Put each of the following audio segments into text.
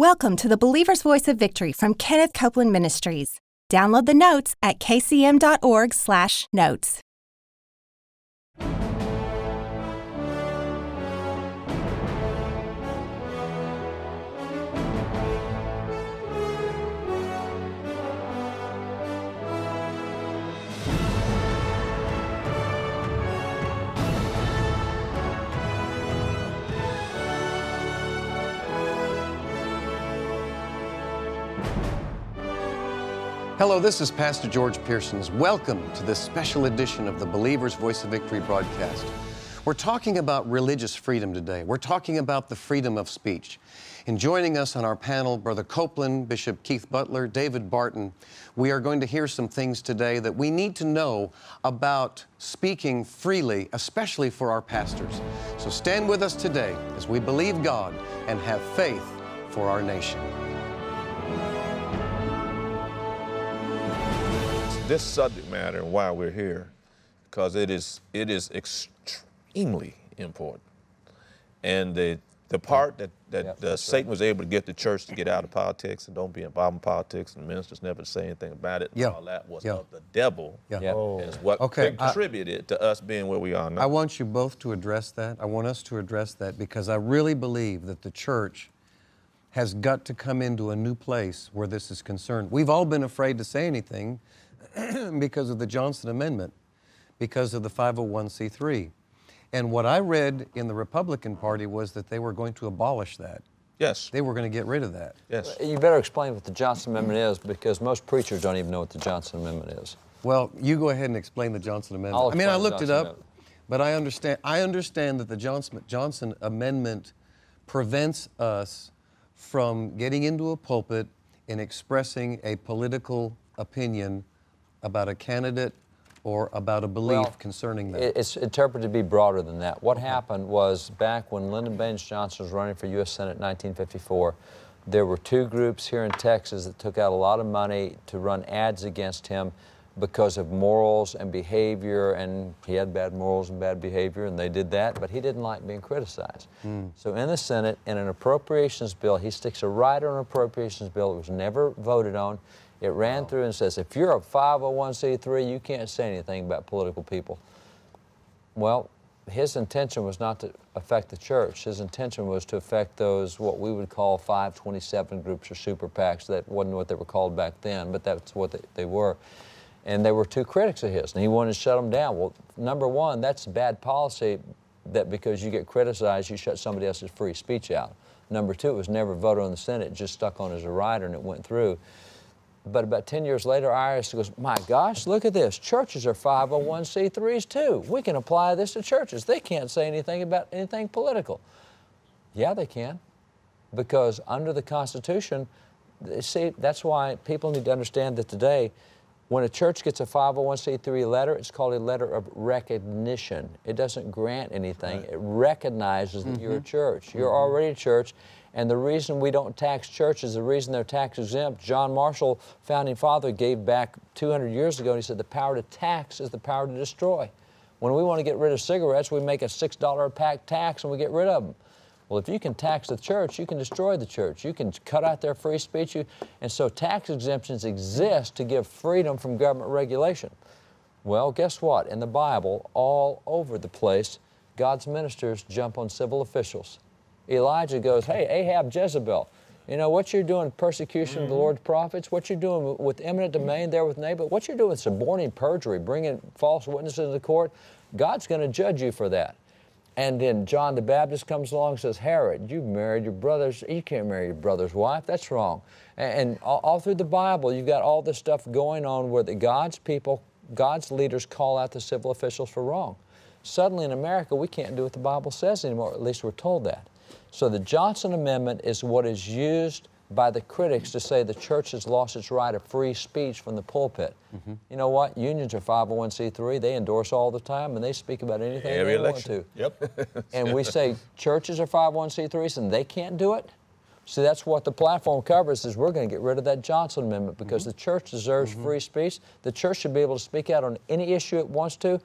Welcome to the Believer's Voice of Victory from Kenneth Copeland Ministries. Download the notes at kcm.org/notes. Hello, this is Pastor George Pearsons. Welcome to this special edition of the Believer's Voice of Victory broadcast. We're talking about religious freedom today. We're talking about the freedom of speech. And joining us on our panel, Brother Copeland, Bishop Keith Butler, David Barton, we are going to hear some things today that we need to know about speaking freely, especially for our pastors. So stand with us today as we believe God and have faith for our nation. This subject matter and why we're here, because it is it is extremely important. And the the part that, that yep, uh, Satan right. was able to get the church to get out of politics and don't be involved in politics, and the ministers never say anything about it. Yeah. All that was yeah. of the devil. Yeah. Oh. Is what okay. contributed I, to us being where we are now. I want you both to address that. I want us to address that because I really believe that the church has got to come into a new place where this is concerned. We've all been afraid to say anything because of the Johnson Amendment, because of the 501c3. And what I read in the Republican Party was that they were going to abolish that. Yes. They were going to get rid of that. Yes. You better explain what the Johnson Amendment is because most preachers don't even know what the Johnson Amendment is. Well, you go ahead and explain the Johnson Amendment. I'll I mean, I looked it up, Amendment. but I understand I understand that the Johnson Johnson Amendment prevents us from getting into a pulpit and expressing a political opinion about a candidate or about a belief well, concerning that? It's interpreted to be broader than that. What okay. happened was back when Lyndon Baines Johnson was running for U.S. Senate in 1954, there were two groups here in Texas that took out a lot of money to run ads against him because of morals and behavior, and he had bad morals and bad behavior, and they did that, but he didn't like being criticized. Mm. So in the Senate, in an appropriations bill, he sticks a rider on an appropriations bill that was never voted on. It ran through and says, if you're a 501c3, you can't say anything about political people. Well, his intention was not to affect the church. His intention was to affect those, what we would call 527 groups or super PACs. That wasn't what they were called back then, but that's what they, they were. And they were two critics of his, and he wanted to shut them down. Well, number one, that's bad policy that because you get criticized, you shut somebody else's free speech out. Number two, it was never voted on the Senate, just stuck on as a rider and it went through. But about 10 years later, IRS goes, My gosh, look at this. Churches are 501c3s too. We can apply this to churches. They can't say anything about anything political. Yeah, they can. Because under the Constitution, see, that's why people need to understand that today, when a church gets a 501c3 letter, it's called a letter of recognition. It doesn't grant anything, right. it recognizes that mm-hmm. you're a church. You're mm-hmm. already a church, and the reason we don't tax churches, the reason they're tax exempt, John Marshall, founding father, gave back 200 years ago, and he said the power to tax is the power to destroy. When we want to get rid of cigarettes, we make a $6 a pack tax and we get rid of them. Well, if you can tax the church, you can destroy the church. You can cut out their free speech. and so tax exemptions exist to give freedom from government regulation. Well, guess what? In the Bible, all over the place, God's ministers jump on civil officials. Elijah goes, Hey, Ahab, Jezebel, you know, what you're doing, persecution mm-hmm. of the mm-hmm. Lord's prophets, what you're doing with eminent domain there with Naboth, what you're doing, with suborning perjury, bringing false witnesses into court, God's going to judge you for that. And then John the Baptist comes along and says, Herod, you married your brother's, you can't marry your brother's wife, that's wrong. And, and all, all, through the Bible, you've got all this stuff going on where the God's people, God's leaders call out the civil officials for wrong. Suddenly in America, we can't do what the Bible says anymore, at least we're told that. So the Johnson Amendment is what is used by the critics to say the church has lost its right of free speech from the pulpit. Mm-hmm. You know what? Unions are 501c3. They endorse all the time and they speak about anything Every they election. want to. Yep. and we say churches are 501c3s and they can't do it. See, that's what the platform covers is we're going to get rid of that Johnson Amendment because mm-hmm. the church deserves mm-hmm. free speech. The church should be able to speak out on any issue it wants to.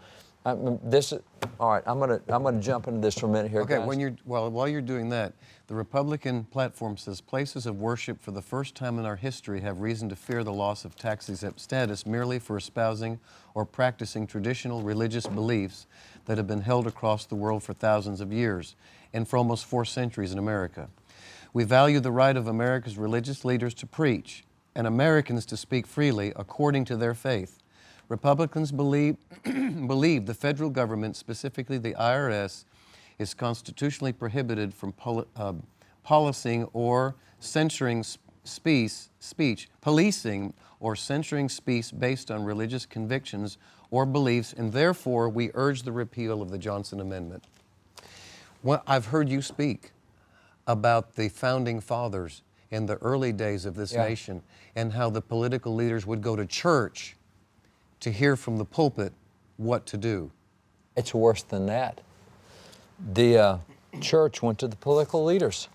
I'm, this is, all right, I'm going to I'm gonna jump into this for a minute here, Okay, guys. when you're well, while you're doing that, the Republican platform says places of worship for the first time in our history have reason to fear the loss of tax exempt status merely for espousing or practicing traditional religious beliefs that have been held across the world for thousands of years and for almost four centuries in America. We value the right of America's religious leaders to preach and Americans to speak freely according to their faith. Republicans believe, believe the federal government, specifically the IRS, is constitutionally prohibited from poli- uh, policing or censoring speech, speech, policing or censoring speech based on religious convictions or beliefs, and therefore we urge the repeal of the Johnson Amendment. Well, I've heard you speak about the founding fathers in the early days of this Yeah. nation and how the political leaders would go to church to hear from the pulpit what to do. It's worse than that. The uh, church went to the political leaders.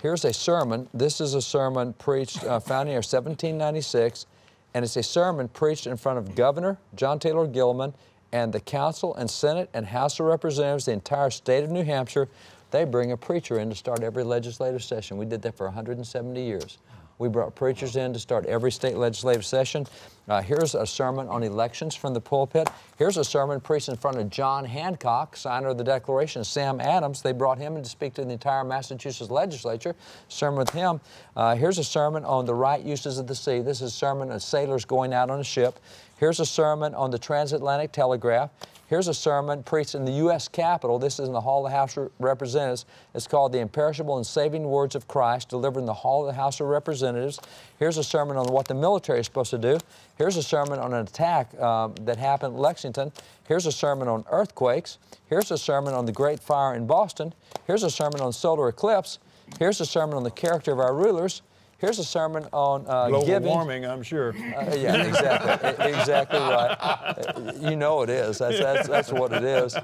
Here's a sermon. This is a sermon preached, uh, found here 1796, and it's a sermon preached in front of Governor John Taylor Gilman and the Council and Senate and House of Representatives, the entire state of New Hampshire. They bring a preacher in to start every legislative session. We did that for 170 years. We brought preachers in to start every state legislative session. Uh, here's a sermon on elections from the pulpit. Here's a sermon preached in front of John Hancock, signer of the Declaration, Sam Adams. They brought him in to speak to the entire Massachusetts legislature. Sermon with him. Uh, here's a sermon on the right uses of the sea. This is a sermon of sailors going out on a ship. Here's a sermon on the transatlantic telegraph. Here's a sermon preached in the U.S. Capitol. This is in the Hall of the House of Representatives. It's called The Imperishable and Saving Words of Christ, delivered in the Hall of the House of Representatives. Here's a sermon on what the military is supposed to do. Here's a sermon on an attack um, that happened in Lexington. Here's a sermon on earthquakes. Here's a sermon on the Great Fire in Boston. Here's a sermon on solar eclipse. Here's a sermon on the character of our rulers. Here's a sermon on uh, Global giving. warming, I'm sure. Uh, yeah, exactly, exactly right. You know it is. That's that's, that's what it is.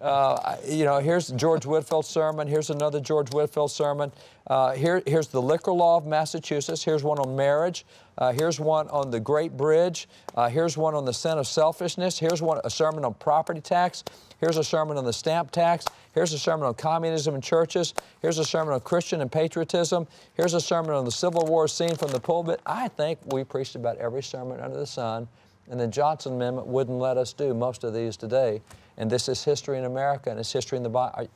Uh, you know, here's George Whitefield's sermon. Here's another George Whitefield sermon. Uh, here, here's the liquor law of Massachusetts. Here's one on marriage. Uh, here's one on the Great Bridge. Uh, here's one on the sin of selfishness. Here's one a sermon on property tax. Here's a sermon on the stamp tax. Here's a sermon on communism in churches. Here's a sermon on Christian and patriotism. Here's a sermon on the Civil War scene from the pulpit. I think we preached about every sermon under the sun, and the Johnson Amendment wouldn't let us do most of these today. And this is history in America, and it's history in the Bible.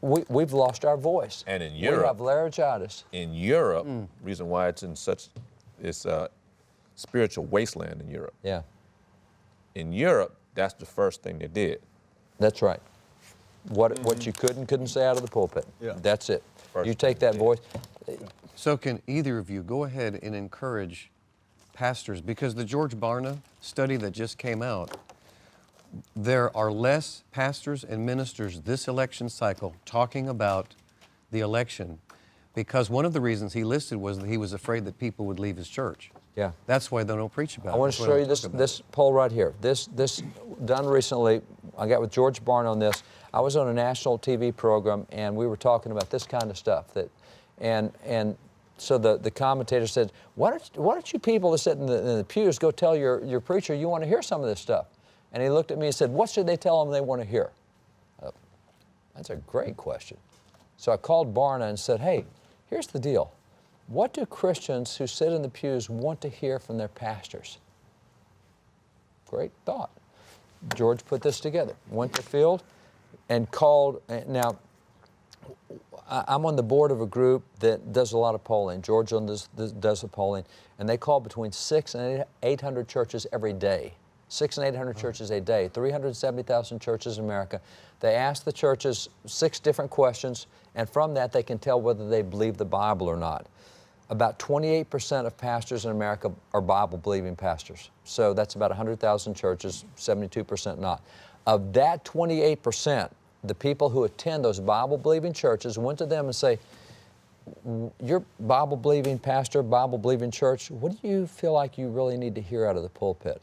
We, we've lost our voice. And in Europe, we have laryngitis. In Europe, hmm. reason why it's in such it's a spiritual wasteland in Europe. Yeah, In Europe, that's the first thing they did. That's right. What, what mm-hmm. you could and couldn't say out of the pulpit. Yeah. That's it. First you take that voice. So, can either of you go ahead and encourage pastors? Because the George Barna study that just came out, there are less pastors and ministers this election cycle talking about the election because one of the reasons he listed was that he was afraid that people would leave his church. Yeah. That's why they don't preach about it. I want to show you this, this poll right here. This, this done recently. I got with George Barna on this. I was on a national TV program and we were talking about this kind of stuff. That, and and so the, the commentator said, why don't, why don't you people that sit in the, in the pews go tell your, your preacher you want to hear some of this stuff? And he looked at me and said, what should they tell them they want to hear? That's a great question. So I called Barna and said, hey, here's the deal. What do Christians who sit in the pews want to hear from their pastors? Great thought. George put this together, went to field and called. Now, I'm on the board of a group that does a lot of polling. George on this, this does the polling, and they call between six and 800 churches every day. Six and 800 churches a day, 370,000 churches in America. They ask the churches six different questions, and from that they can tell whether they believe the Bible or not. About 28% of pastors in America are Bible believing pastors. So that's about 100,000 churches, 72% not. Of that 28%, the people who attend those Bible believing churches went to them and say, Your Bible believing pastor, Bible believing church, what do you feel like you really need to hear out of the pulpit?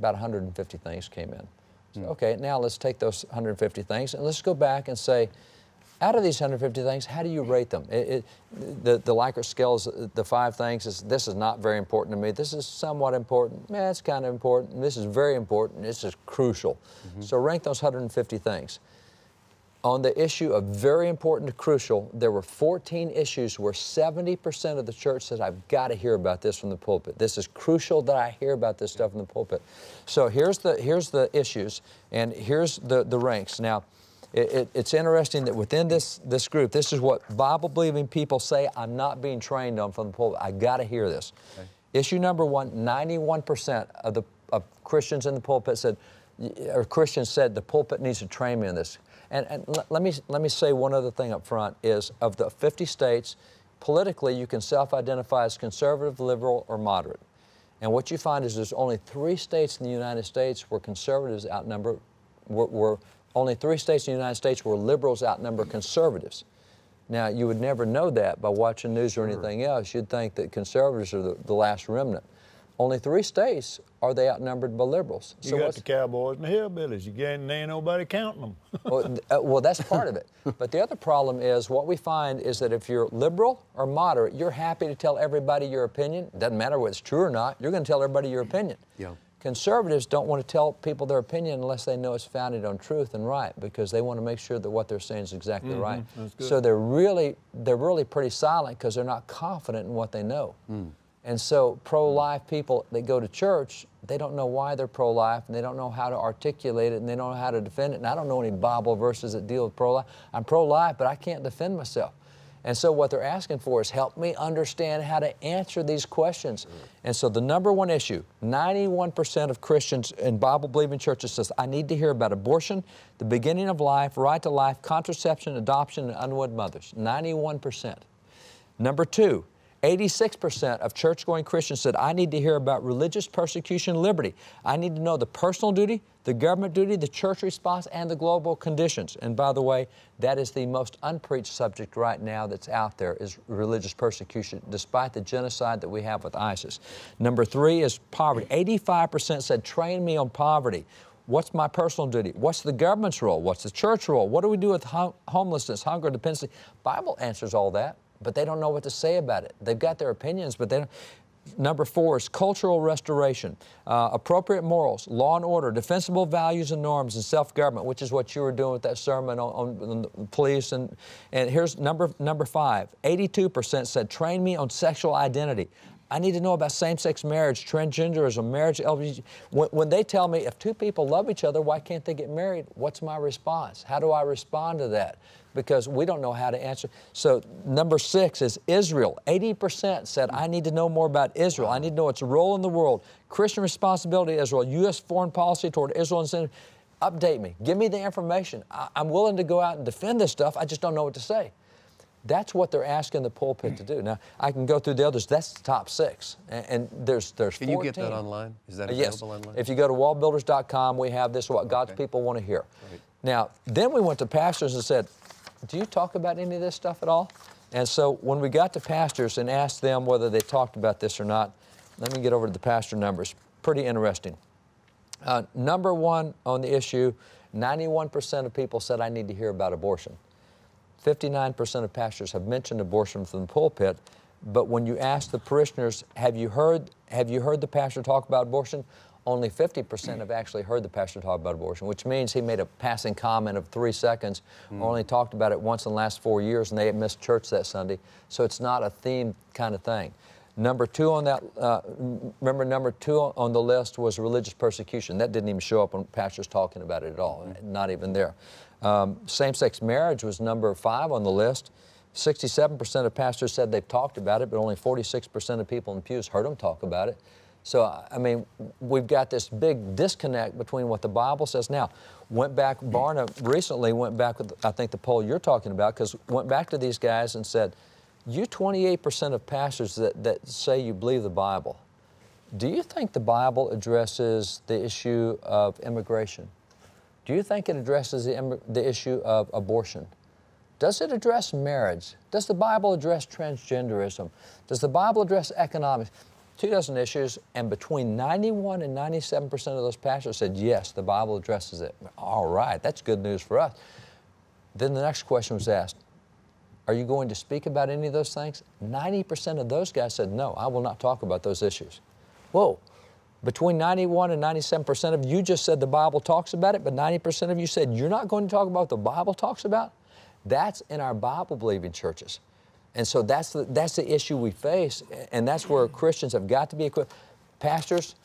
About 150 things came in. So, hmm. okay, now let's take those 150 things and let's go back and say, out of these 150 things, how do you rate them? It, it, the, the Likert scale is the five things. Is, this is not very important to me. This is somewhat important. Yeah, it's kind of important. This is very important. This is crucial. Mm-hmm. So rank those 150 things. On the issue of very important to crucial, there were 14 issues where 70% of the church said, I've got to hear about this from the pulpit. This is crucial that I hear about this stuff from the pulpit. So here's the, here's the issues, and here's the, the ranks. Now, it, it, it's interesting that within this, this group, this is what Bible believing people say I'm not being trained on from the pulpit. I got to hear this. Okay. Issue number one 91% of the of Christians in the pulpit said, or Christians said, the pulpit needs to train me in this. And, and l- let, me, let me say one other thing up front is of the 50 states, politically you can self-identify as conservative, liberal, or moderate. And what you find is there's only three states in the United States where conservatives outnumber, were, were only three states in the United States where liberals outnumber conservatives. Now, you would never know that by watching news or anything else. You'd think that conservatives are the, the last remnant. Only three states are they outnumbered by liberals. You got the cowboys and the hillbillies. You can't, ain't nobody counting them. well, uh, well, that's part of it. But the other problem is what we find is that if you're liberal or moderate, you're happy to tell everybody your opinion. Doesn't matter whether it's true or not. You're going to tell everybody your opinion. Yeah. Conservatives don't want to tell people their opinion unless they know it's founded on truth and right, because they want to make sure that what they're saying is exactly mm-hmm. right. So they're really they're really pretty silent because they're not confident in what they know. Mm. And so pro-life people that go to church, they don't know why they're pro-life and they don't know how to articulate it and they don't know how to defend it. And I don't know any Bible verses that deal with pro-life. I'm pro-life, but I can't defend myself. And so what they're asking for is help me understand how to answer these questions. And so the number one issue, 91% of Christians in Bible believing churches says, I need to hear about abortion, the beginning of life, right to life, contraception, adoption, and unwed mothers. 91%. Number two, 86% of church going Christians said, I need to hear about religious persecution and liberty. I need to know the personal duty, the government duty, the church response, and the global conditions. And by the way, that is the most unpreached subject right now that's out there is religious persecution, despite the genocide that we have with ISIS. Number three is poverty. 85% said, train me on poverty. What's my personal duty? What's the government's role? What's the church role? What do we do with homelessness, hunger, dependency? Bible answers all that but they don't know what to say about it. They've got their opinions, but they don't. Number four is cultural restoration, uh, appropriate morals, law and order, defensible values and norms, and self-government, which is what you were doing with that sermon on, on, on police. And, and here's number, number five, 82% said, train me on sexual identity. I need to know about same-sex marriage, transgenderism, marriage, LGBT. When, when they tell me if two people love each other, why can't they get married? What's my response? How do I respond to that? because we don't know how to answer. So, number six is Israel. 80% said, I need to know more about Israel. I need to know its role in the world. Christian responsibility to Israel, U.S. foreign policy toward Israel and Update me. Give me the information. I, am willing to go out and defend this stuff. I just don't know what to say. That's what they're asking the pulpit to do. Now, I can go through the others. That's the top six. And, and there's there's Can 14. you get that online? Is that available yes. online? If you go to wallbuilders.com, we have this, what God's okay. people want to hear. Right. Now, then we went to pastors and said, do you talk about any of this stuff at all? And so when we got to pastors and asked them whether they talked about this or not, let me get over to the pastor numbers. Pretty interesting. Uh, number one on the issue 91% of people said, I need to hear about abortion. 59% of pastors have mentioned abortion from the pulpit, but when you ask the parishioners, have you heard, have you heard the pastor talk about abortion? only 50% have actually heard the pastor talk about abortion, which means he made a passing comment of three seconds, mm. only talked about it once in the last four years, and they had missed church that Sunday. So it's not a theme kind of thing. Number two on that, uh, remember, number two on the list was religious persecution. That didn't even show up when pastors talking about it at all, mm-hmm. not even there. Um, Same sex marriage was number five on the list. 67% of pastors said they've talked about it, but only 46% of people in pews heard them talk about it. So, I mean, we've got this big disconnect between what the Bible says. Now, went back, Barna recently went back with, I think, the poll you're talking about, because went back to these guys and said, you 28% of pastors that, that say you believe the Bible, do you think the Bible addresses the issue of immigration? Do you think it addresses the, the issue of abortion? Does it address marriage? Does the Bible address transgenderism? Does the Bible address economics? two dozen issues, and between 91 and 97 percent of those pastors said, yes, the Bible addresses it. All right, that's good news for us. Then the next question was asked Are you going to speak about any of those things? 90% of those guys said, No, I will not talk about those issues. Whoa. Between 91 and 97% of you just said the Bible talks about it, but 90% of you said you're not going to talk about what the Bible talks about? That's in our Bible believing churches. And so that's the, that's the issue we face, and that's where Christians have got to be equipped. Pastors,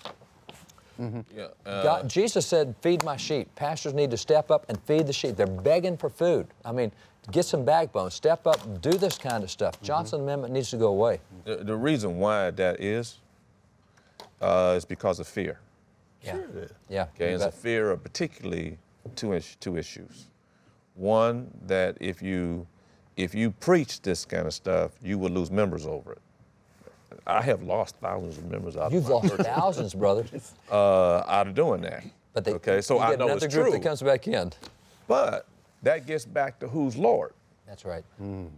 Yeah, uh, God, Jesus said, Feed my sheep. Pastors need to step up and feed the sheep. They're begging for food. I mean, get some backbone, step up, do this kind of stuff. Johnson Amendment needs to go away. the, the reason why that is uh, is because of fear. Yeah. Yeah. Okay, it's a fear of particularly two, is- two issues. One, that if you if you preach this kind of stuff, you will lose members over it. I have lost thousands of members out You've of my lost church, thousands, brother. uh, out of doing that. But they, okay, so you I get know another it's group true. that comes back in. But that gets back to who's Lord. That's right.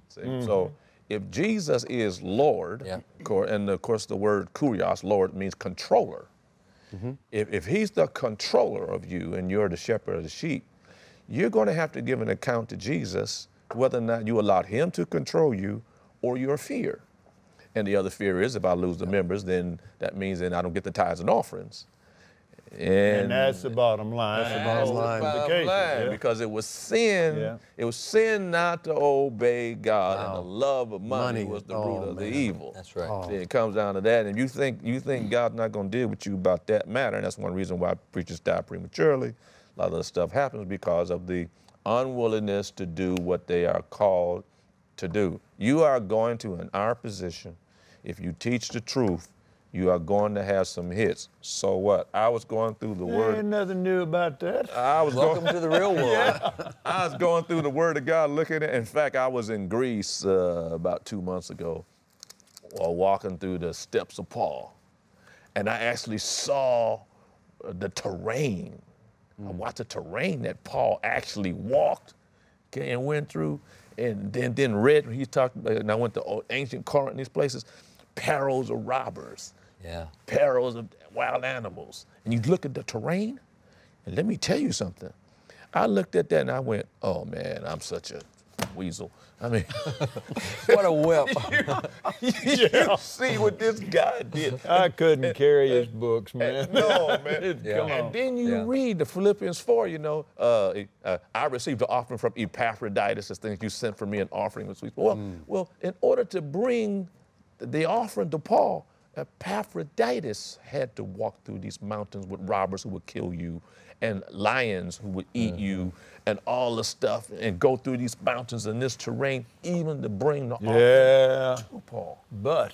See? So if Jesus is Lord, Yeah. and of course the word kurios, Lord, means controller. Mm-hmm. If, if he's the controller of you and you're the shepherd of the sheep, you're going to have to give an account to Jesus whether or not you allowed him to control you or your fear. And the other fear is if I lose the members, then that means then I don't get the tithes and offerings. And, And that's the bottom line. That's the bottom line. bottom Vacation, line, yeah. because it was sin. Yeah. It was sin not to obey God, and the love of money, Money. was the Oh, root of the evil. That's right. See, oh. it comes down to that, and you think you think God's not going to deal with you about that matter, and that's one reason why preachers die prematurely. A lot of the stuff happens because of the unwillingness to do what they are called to do. You are going to, in our position, if you teach the truth, you are going to have some hits. So what? I was going through the There word. ain't nothing new about that. I was going, Welcome to the real world. I was going through the Word of God, looking at. It. In fact, I was in Greece uh, about two months ago, while walking through the steps of Paul, and I actually saw uh, the terrain. I watched the terrain that Paul actually walked, okay, and went through, and then then read. He talked, about, and I went to old- ancient Corinth, these places, perils of robbers, Yeah. perils of wild animals, and you look at the terrain. And let me tell you something. I looked at that and I went, oh man, I'm such a weasel. I mean, What a whip. you see what this guy did. I couldn't carry his books, man. No, man. Yeah. And then you Yeah. read the Philippians 4, you know, uh, uh, I received an offering from Epaphroditus, as things you sent for me, an offering of sweet. Well, well, in order to bring the offering to Paul, Epaphroditus had to walk through these mountains with robbers who would kill you and lions who would eat mm-hmm. you and all the stuff and go through these mountains and this terrain even to bring the offering Yeah, to Paul. but,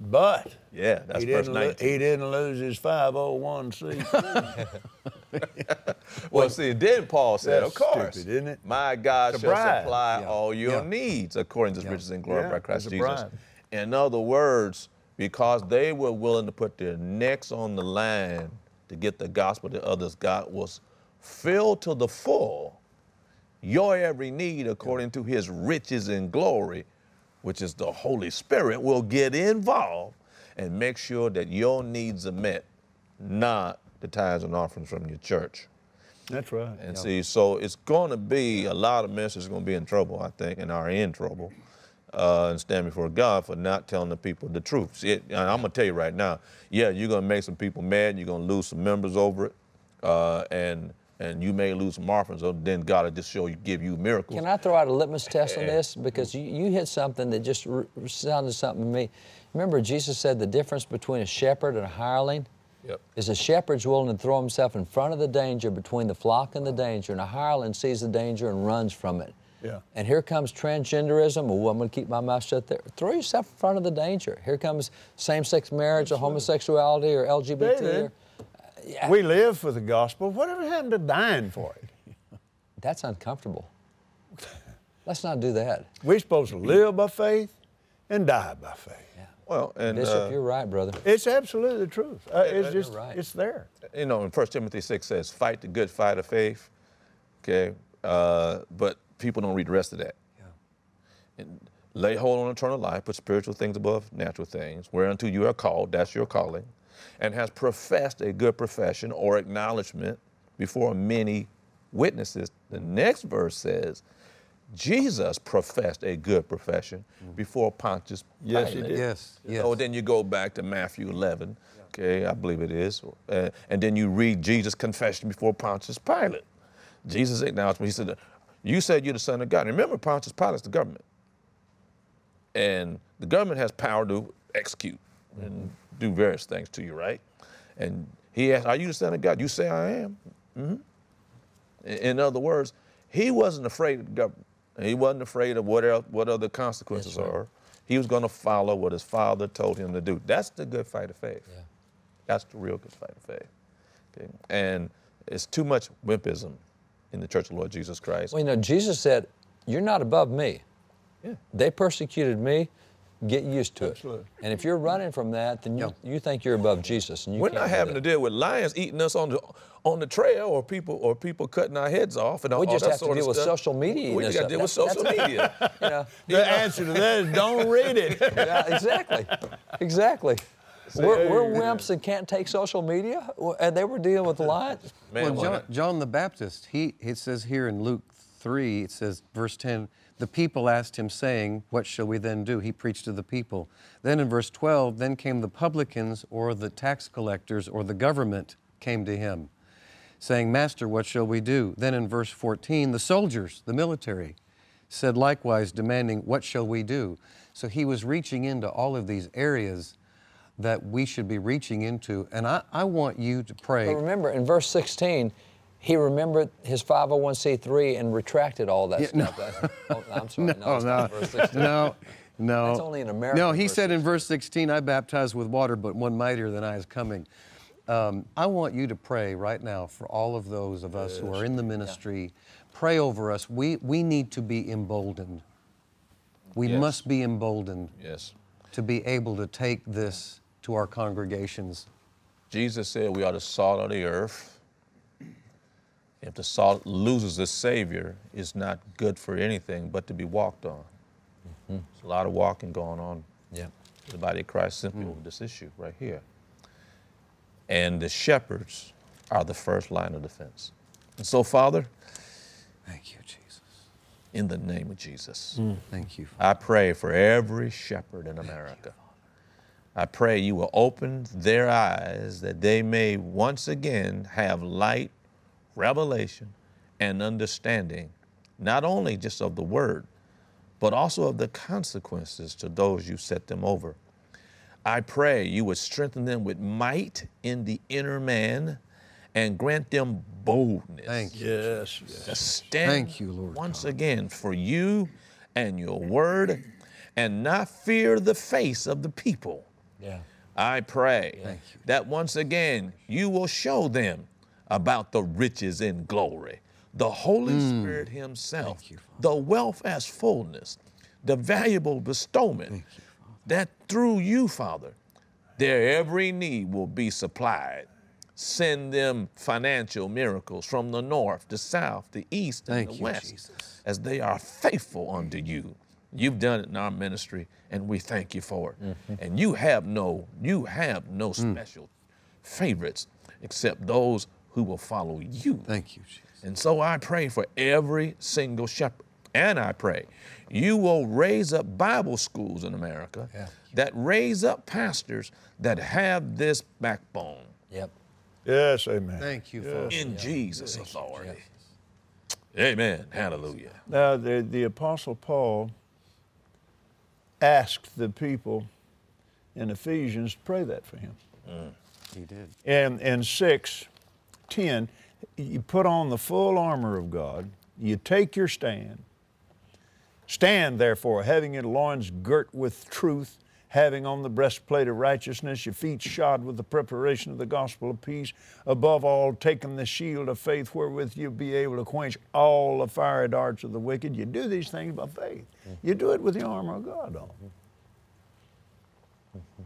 but Yeah, that's he verse didn't, lo- he didn't lose his 501c. Well, see, then Paul said, of course, stupid, isn't it? my God It's shall supply Yeah. all your Yeah. needs according to his riches and glory Yeah, by Christ Jesus. bribe. In other words, because they were willing to put their necks on the line to get the gospel that others got was filled to the full your every need according to his riches and glory, which is the Holy Spirit, will get involved and make sure that your needs are met, not the tithes and offerings from your church. That's right. And see, so it's going to be a lot of ministers going to be in trouble, I think, and are in trouble, uh, and stand before God for not telling the people the truth. See, it, and I'm going to tell you right now, yeah, you're going to make some people mad. You're going to lose some members over it, uh, and and you may lose some offerings. So then God will just show you, give you miracles. Can I throw out a litmus test on this? Because you, you hit something that just r- sounded something to me. Remember, Jesus said the difference between a shepherd and a hireling Yep. is a shepherd's willing to throw himself in front of the danger between the flock and the danger, and a hireling sees the danger and runs from it. Yeah. And here comes transgenderism. Oh, I'm going to keep my mouth shut there. Throw yourself in front of the danger. Here comes same-sex marriage or homosexuality or LGBT. David. Or, Yeah, We live for the gospel. Whatever happened to dying for it? that's uncomfortable. Let's not do that. We're supposed to live by faith and die by faith. Well, and Bishop, uh, you're right, brother. It's absolutely the truth. Uh, it's you're just, right. it's there. you know, in 1 Timothy 6 says, fight the good fight of faith. Okay. Uh, but people don't read the rest of that. And lay hold on eternal life, put spiritual things above natural things, whereunto you are called, that's your calling, and has professed a good profession or acknowledgement before many witnesses. The next verse says, Jesus professed a good profession before Pontius Yes, he Pilate. did. Yes, yes. Oh, then you go back to Matthew 11, okay, I believe it is, uh, and then you read Jesus' confession before Pontius Pilate. Jesus acknowledged, he said, "You said you're the Son of God." Remember, Pontius Pilate's the government, and the government has power to execute and do various things to you, right? And he asked, "Are you the Son of God?" You say, "I am." hmm In other words, he wasn't afraid of the government. He wasn't afraid of what else, what other consequences are. He was going to follow what his father told him to do. That's the good fight of faith. Yeah. That's the real good fight of faith. Okay? And it's too much wimpism in the Church of Lord Jesus Christ. Well, you know, Jesus said, You're not above me. Yeah. They persecuted me. Get used to Absolutely. it. And if you're running from that, then you, you think you're above Jesus. And you We're can't having that. to deal with lions eating us on the on the trail, or people or people cutting our heads off, and all, that. We all just that have to deal with social media We and just got to deal with social media. You know, The answer to that is don't read it. yeah, exactly. Exactly. We're, we're wimps and can't take social media, and they were dealing with lions. Man, well, John, John the Baptist, he it says here in Luke 3, it says, verse 10, the people asked him, saying, What shall we then do? He preached to the people. Then in verse 12, then came the publicans or the tax collectors or the government came to him, saying, Master, what shall we do? Then in verse 14, the soldiers, the military, said likewise, demanding, What shall we do? So he was reaching into all of these areas that we should be reaching into. And I, I want you to pray. But remember, in verse 16, he remembered his 501c3 and retracted all that stuff. That- oh, I'm sorry. No, No, it's no, not verse 16. no, no. That's only in American No, he said in verse 16, I baptize with water, but one mightier than I is coming. Um, I want you to pray right now for all of those of us who are in the ministry. Pray over us. We, we need to be emboldened. We Yes. must be emboldened yes. to be able to take this to our congregations. Jesus said we are the salt of the earth. If the salt loses its savior, it's not good for anything but to be walked on. Mm-hmm. There's a lot of walking going on Yeah. in the body of Christ simply mm. with this issue right here. And the shepherds are the first line of defense. And so, Father, Thank you, Jesus. in the name of Jesus, mm. Thank you. I pray for every shepherd in America. I pray you will open their eyes that they may once again have light, revelation, and understanding, not only just of the word, but also of the consequences to those you set them over. I pray you would strengthen them with might in the inner man and grant them boldness Thank you. Yes, yes. to stand Thank you, Lord once again for you and your word and not fear the face of the people. Yeah. I pray that once again you will show them about the riches in glory, the Holy Spirit Himself, the wealth as fullness, the valuable bestowment, that through you, Father, their every need will be supplied. Send them financial miracles from the north, the south, the east, and Thank the you, west Jesus. as they are faithful unto you. You've done it in our ministry, and we thank you for it. Mm-hmm. And you have no, you have no mm. special favorites except those who will follow you. Thank you, Jesus. And so I pray for every single shepherd. And I pray you will raise up Bible schools in America that raise up pastors that have this backbone Yep. Yes, amen. Thank you, Father. in Jesus' authority. Amen. Hallelujah. Now, the, the Apostle Paul asked the people in Ephesians to pray that for him. Mm. He did. And in 6, 10, you put on the full armor of God, you take your stand. Stand, therefore, having your loins girt with truth, having on the breastplate of righteousness, your feet shod with the preparation of the gospel of peace, above all, taking the shield of faith wherewith you'll be able to quench all the fiery darts of the wicked. You do these things by faith. Mm-hmm. You do it with the armor of God on. Mm-hmm.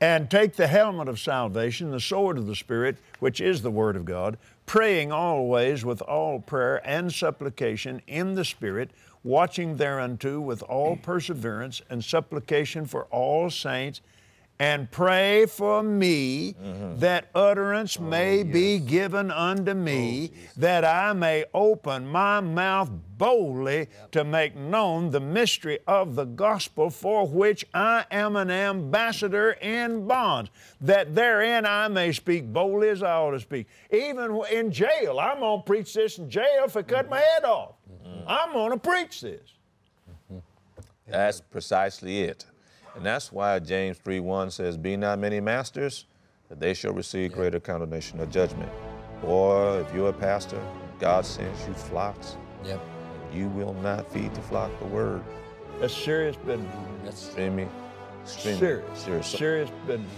And take the helmet of salvation, the sword of the Spirit, which is the Word of God, praying always with all prayer and supplication in the Spirit, watching thereunto with all perseverance and supplication for all saints, and pray for me Mm-hmm. that utterance Oh, may be given unto me, that I may open my mouth boldly to make known the mystery of the gospel for which I am an ambassador in bonds, that therein I may speak boldly as I ought to speak. Even in jail, I'm going to preach this in jail if I cut my head off. I'm going to preach this. That's precisely it. And that's why James 3:1 says, Be not many masters, that they shall receive greater condemnation or judgment. Or if you're a pastor, God sends you flocks, Yep. you will not feed the flock the word. That's serious business. That's Extremely, extremely Serious. serious. Serious business.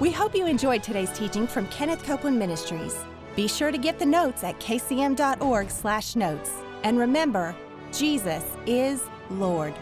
We hope you enjoyed today's teaching from Kenneth Copeland Ministries. Be sure to get the notes at kcm.org/notes. And remember, Jesus is Lord.